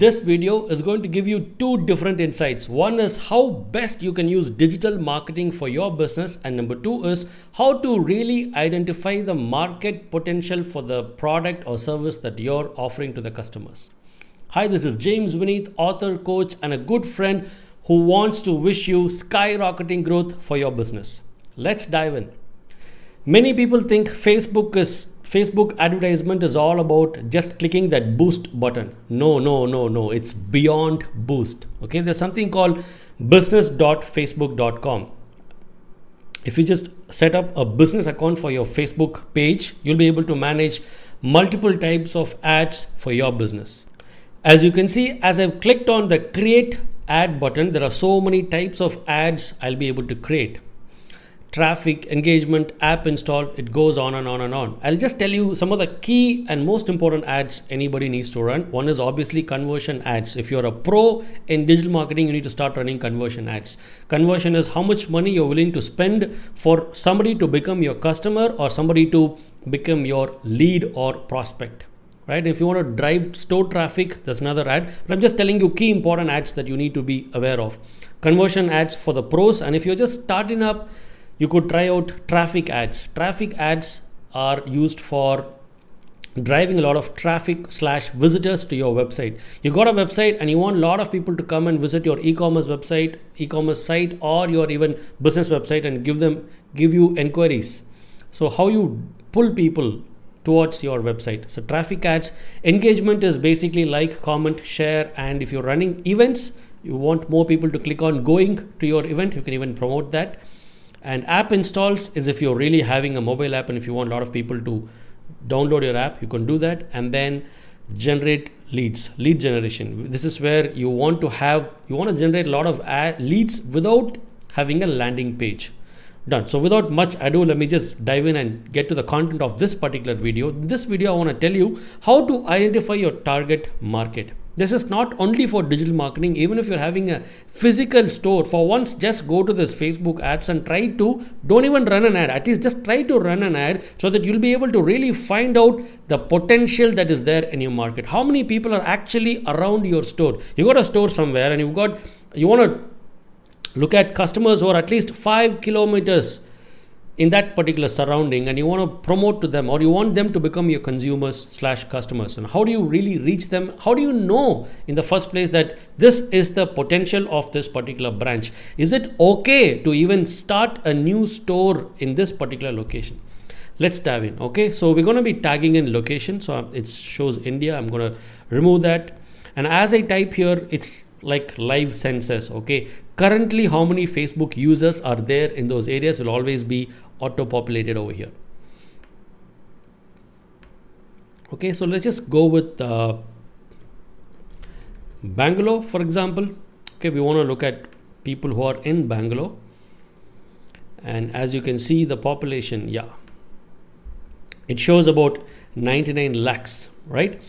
This video is going to give you two different insights. One is how best you can use digital marketing for your business, and number two is how to really identify the market potential for the product or service that you're offering to the customers. Hi, this is James Vineeth, author, coach, and a good friend who wants to wish you skyrocketing growth for your business. Let's dive in. Many people think Facebook is Facebook advertisement is all about just clicking that boost button. No, no, no, no. It's beyond boost. Okay, there's something called business.facebook.com. If you just set up a business account for your Facebook page, you'll be able to manage multiple types of ads for your business. As you can see, as I've clicked on the create ad button, there are so many types of ads I'll be able to create traffic, engagement, app install, it goes on and on and on. I'll just tell you some of the key and most important ads anybody needs to run. One is obviously conversion ads. If you're a pro in digital marketing, you need to start running conversion ads. Conversion is how much money you're willing to spend for somebody to become your customer or somebody to become your lead or prospect. Right? If you want to drive store traffic, that's another ad. But I'm just telling you key important ads that you need to be aware of. Conversion ads for the pros, and if you're just starting up, you could try out traffic ads. Traffic ads are used for driving a lot of traffic slash visitors to your website. You got a website and you want a lot of people to come and visit your e-commerce website e-commerce site or your even business website and give them give you inquiries. So how you pull people towards your website. So traffic ads engagement is basically like comment share and if you're running events you want more people to click on going to your event. You can even promote that and app installs is if you're really having a mobile app and if you want a lot of people to download your app, you can do that. And then generate leads, lead generation. This is where you want to have, you want to generate a lot of ad leads without having a landing page. Done. So without much ado, let me just dive in and get to the content of this particular video. This video, I want to tell you how to identify your target market. This is not only for digital marketing, even if you're having a physical store, for once just go to this Facebook ads and try to, don't even run an ad, at least just try to run an ad so that you'll be able to really find out the potential that is there in your market. How many people are actually around your store? You got a store somewhere and you've got, you want to look at customers who are at least five kilometers in that particular surrounding and you want to promote to them or you want them to become your consumers slash customers. And how do you really reach them? How do you know in the first place that this is the potential of this particular branch? Is it okay to even start a new store in this particular location? Let's dive in okay? So we're going to be tagging in location. So um, it shows india. I'm going to remove that. And as i type here it's like live census okay? Currently how many facebook users are there in those areas? Will always be auto populated over here. Okay so let's just go with uh, Bangalore for example. Okay we want to look at people who are in Bangalore. And as you can see the population yeah. It shows about 99 lakhs right?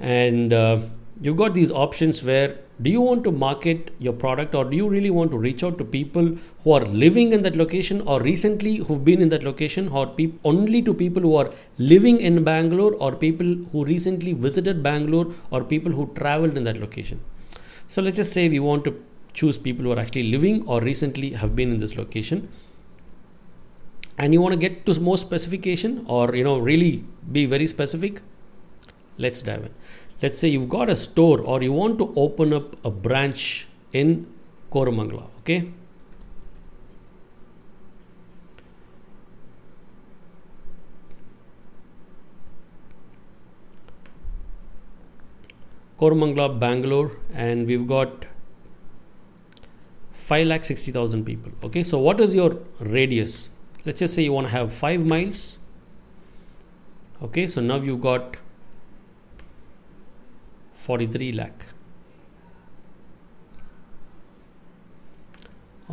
And uh, you've got these options where do you want to market your product or do you really want to reach out to people who are living in that location or recently who've been in that location or pe- only to people who are living in bangalore or people who recently visited bangalore or people who traveled in that location? So let's just say we want to choose people who are actually living or recently have been in this location. And you want to get to more specification or you know really be very specific? Let's dive in let's say you've got a store or you want to open up a branch in Koramangala, okay? Koramangala, Bangalore, and we've got 5 lakh 60,000 people. Okay, so what is your radius? Let's just say you want to have 5 miles. Okay, so now you've got 43 lakh.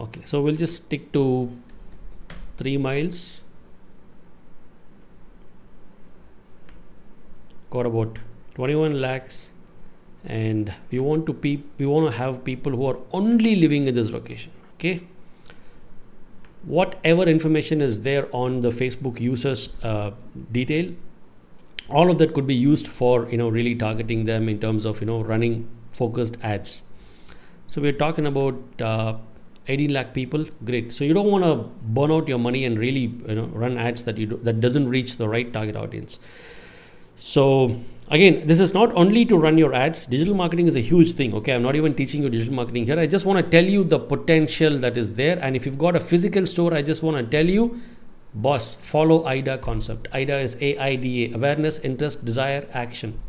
Okay so we'll just stick to 3 miles. Got about 21 lakhs. And we want to we want to have people who are only living in this location okay? Whatever information is there on the facebook users uh, detail all of that could be used for you know really targeting them in terms of you know running focused ads. So we're talking about uh, 18 lakh people. Great. So you don't want to burn out your money and really you know run ads that you do, that doesn't reach the right target audience. So again this is not only to run your ads. Digital marketing is a huge thing okay? I'm not even teaching you digital marketing here. I just want to tell you the potential that is there. And if you've got a physical store i just want to tell you boss follow IDA concept. IDA is aida awareness interest desire action.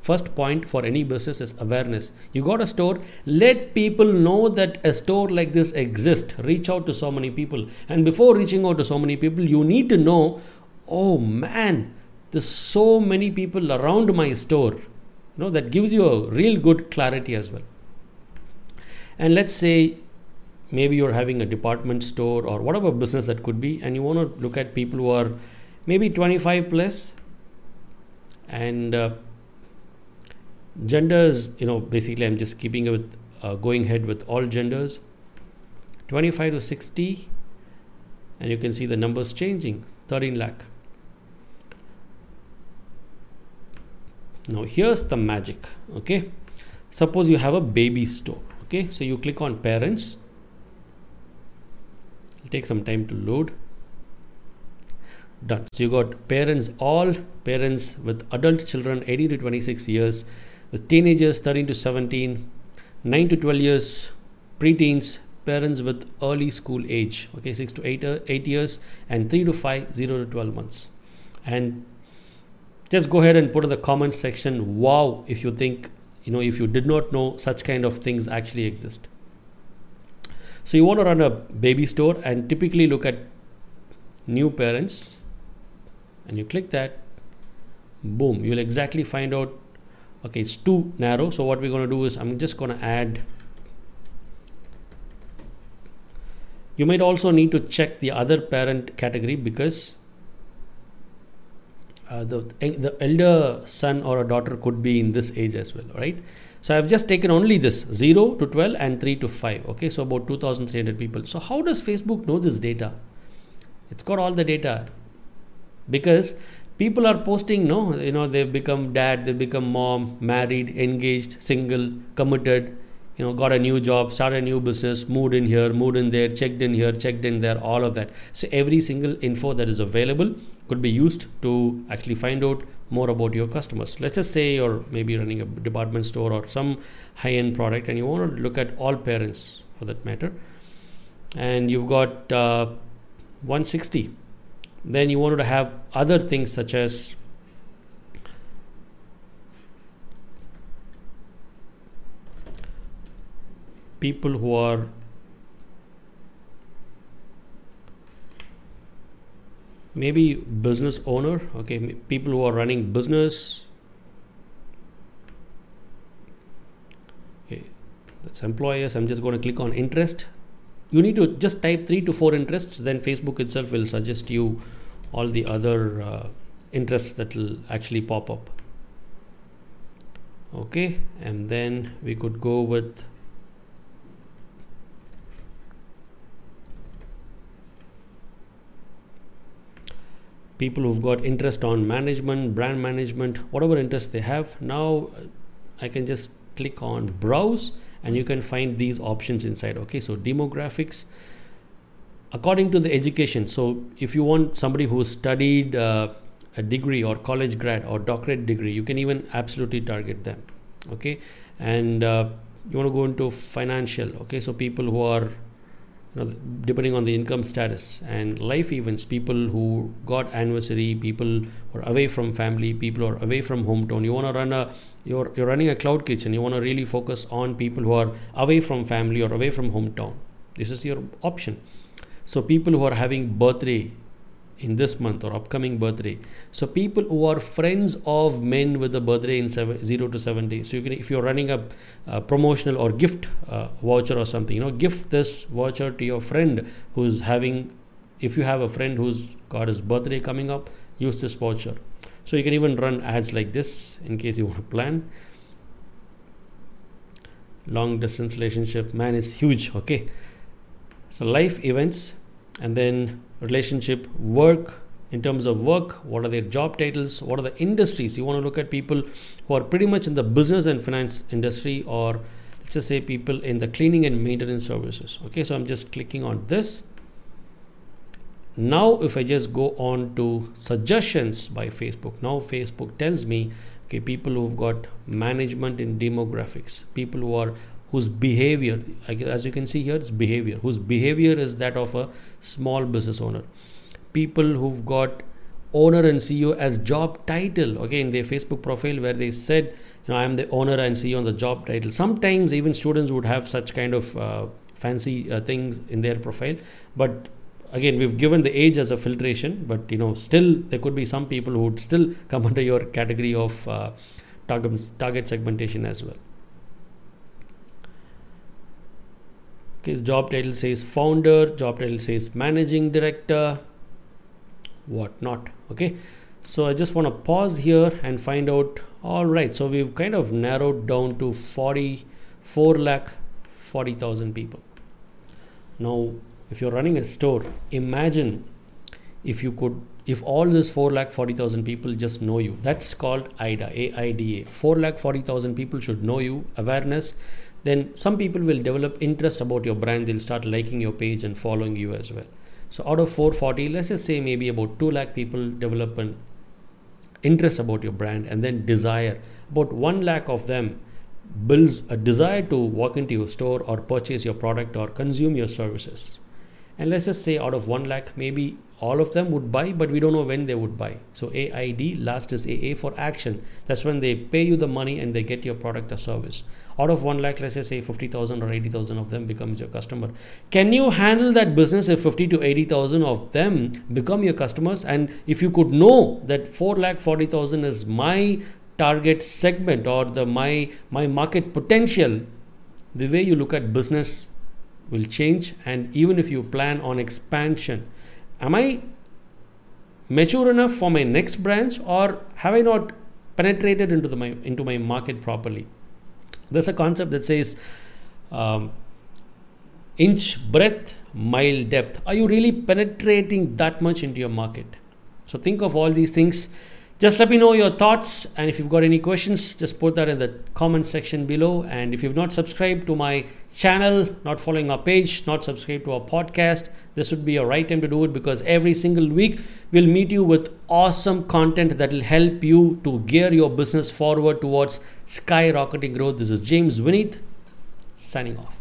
First point for any business is awareness. You got a store let people know that a store like this exists. Reach out to so many people. And before reaching out to so many people you need to know oh man there's so many people around my store you know that gives you a real good clarity as well. And let's say maybe you're having a department store or whatever business that could be and you want to look at people who are maybe 25 plus and uh, genders you know basically i'm just keeping it with uh, going ahead with all genders. 25 to 60 and you can see the numbers changing 13 lakh. Now here's the magic okay? Suppose you have a baby store okay? So you click on parents take some time to load. Done so you got parents all parents with adult children 80 to 26 years with teenagers 13 to 17 9 to 12 years preteens parents with early school age okay 6 to 8, uh, 8 years and 3 to 5 0 to 12 months. And just go ahead and put in the comment section wow if you think you know if you did not know such kind of things actually exist so you want to run a baby store and typically look at new parents and you click that boom you'll exactly find out okay it's too narrow. So what we're going to do is I'm just going to add you might also need to check the other parent category because uh, the the elder son or a daughter could be in this age as well right? So i've just taken only this 0 to 12 and 3 to 5 okay? So about 2300 people. So how does facebook know this data? It's got all the data. Because people are posting no? You know they've become dad they've become mom married engaged single committed you know got a new job started a new business moved in here moved in there checked in here checked in there all of that. So every single info that is available could be used to actually find out more about your customers. Let's just say you're maybe running a department store or some high end product and you want to look at all parents for that matter and you've got uh, 160 then you wanted to have other things such as people who are maybe business owner okay people who are running business. Okay that's employers. I'm just going to click on interest. You need to just type three to four interests then facebook itself will suggest you all the other uh, interests that will actually pop up. Okay and then we could go with people who've got interest on management brand management whatever interest they have now i can just click on browse and you can find these options inside. Okay so demographics. According to the education so if you want somebody who studied uh, a degree or college grad or doctorate degree you can even absolutely target them. Okay and uh, you want to go into financial. Okay so people who are know depending on the income status. And life events people who got anniversary people who are away from family people who are away from hometown. You want to run a you're, you're running a cloud kitchen. You want to really focus on people who are away from family or away from hometown. This is your option. So people who are having birthday in this month or upcoming birthday. So people who are friends of men with a birthday in seven, 0 to 7 days. So you can if you're running a, a promotional or gift uh, voucher or something you know gift this voucher to your friend who's having if you have a friend who's got his birthday coming up use this voucher. So you can even run ads like this in case you want to plan. Long distance relationship man is huge okay? So life events and then relationship work in terms of work what are their job titles what are the industries? You want to look at people who are pretty much in the business and finance industry or let's just say people in the cleaning and maintenance services. Okay so i'm just clicking on this. Now if i just go on to suggestions by facebook. Now facebook tells me okay people who've got management in demographics people who are whose behavior as you can see here it's behavior. Whose behavior is that of a small business owner. People who've got owner and ceo as job title. Okay in their facebook profile where they said you know i am the owner and ceo on the job title. Sometimes even students would have such kind of uh, fancy uh, things in their profile. But again we've given the age as a filtration but you know still there could be some people who would still come under your category of uh, target, target segmentation as well okay job title says founder job title says managing director what not okay so i just want to pause here and find out all right so we've kind of narrowed down to 44 lakh 40000 people. Now if you're running a store imagine if you could if all this 4 lakh 40000 people just know you. That's called ida aida 4 lakh 40000 people should know you. Awareness then some people will develop interest about your brand. They'll start liking your page and following you as well. So out of 440 let's just say maybe about 2 lakh people develop an interest about your brand and then desire about 1 lakh of them builds a desire to walk into your store or purchase your product or consume your services and let's just say out of 1 lakh maybe all of them would buy but we don't know when they would buy. So aid last is aa for action. That's when they pay you the money and they get your product or service. Out of 1 lakh let's just say 50000 or 80000 of them becomes your customer. Can you handle that business if 50 to 80000 of them become your customers? And if you could know that 4 lakh 40000 is my target segment or the my my market potential the way you look at business will change. And even if you plan on expansion am i mature enough for my next branch or have i not penetrated into the my into my market properly? There's a concept that says um, inch breadth mile depth. Are you really penetrating that much into your market? So think of all these things just let me know your thoughts and if you've got any questions just put that in the comment section below. And if you've not subscribed to my channel not following our page not subscribed to our podcast this would be a right time to do it because every single week we'll meet you with awesome content that will help you to gear your business forward towards skyrocketing growth. This is james Vineet signing off